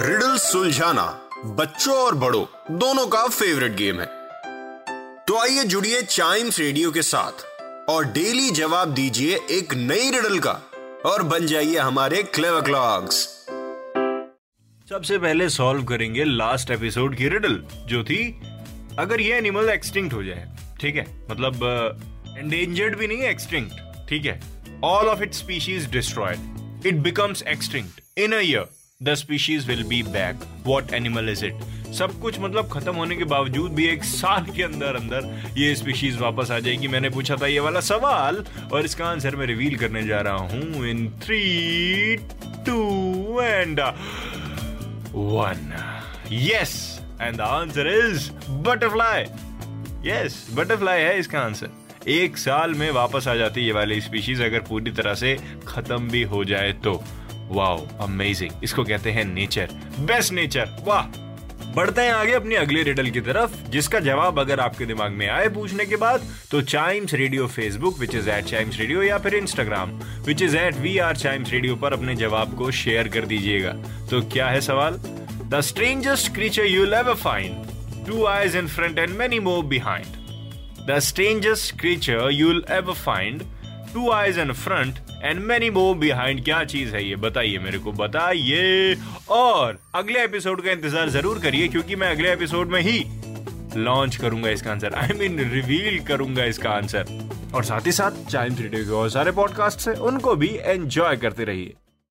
Riddle सुलझाना बच्चों और बड़ों, दोनों का फेवरेट गेम है। तो आइए जुड़िए चाइम्स रेडियो के साथ और डेली जवाब दीजिए एक नई रिडल का और बन जाइए हमारे क्लेवर क्लॉक्स सबसे पहले सॉल्व करेंगे लास्ट एपिसोड की रिडल जो थी, अगर ये एनिमल एक्सटिंक्ट हो जाए, ठीक है? मतलब एंडेंजर्ड भी नहीं है एक्सटिंक्ट ठीक है? All of it species destroyed it becomes extinct in a year the species will be back what animal is it सब कुछ मतलब खत्म होने के बावजूद भी एक साल के अंदर अंदर ये स्पीशीज वापस आ जाएगी। मैंने पूछा था ये वाला सवाल और इसका आंसर मैं रिवील करने जा रहा हूँ in three two and one yes and the answer is butterfly yes butterfly है इसका आंसर एक साल में वापस आ जाती है ये वाली स्पीशीज अगर पूरी तरह से खत्म भी हो जाए तो। वाओ अमेजिंग इसको कहते हैं नेचर बेस्ट नेचर वाह. बढ़ते हैं आगे अपनी अगली रिडल की तरफ़, जिसका जवाब अगर आपके दिमाग में आए पूछने के बाद तो Chimes radio Facebook which is at Chimes radio या फिर Instagram which is at we are Chimes radio पर अपने जवाब को शेयर कर दीजिएगा। तो क्या है सवाल? The strangest creature you ever find two eyes in front and many more behind The strangest creature you'll ever find. Two eyes in front and many more behind. क्या चीज़ है ये? बताइए मेरे को, बताइए। और अगले एपिसोड का इंतज़ार ज़रूर करिए, क्योंकि मैं अगले एपिसोड में ही लॉन्च करूँगा इसका आंसर आई मीन रिवील करूँगा इसका आंसर और साथ ही साथ चाइम्स रेडियो के और सारे पॉडकास्ट है उनको भी एंजॉय करते रहिए।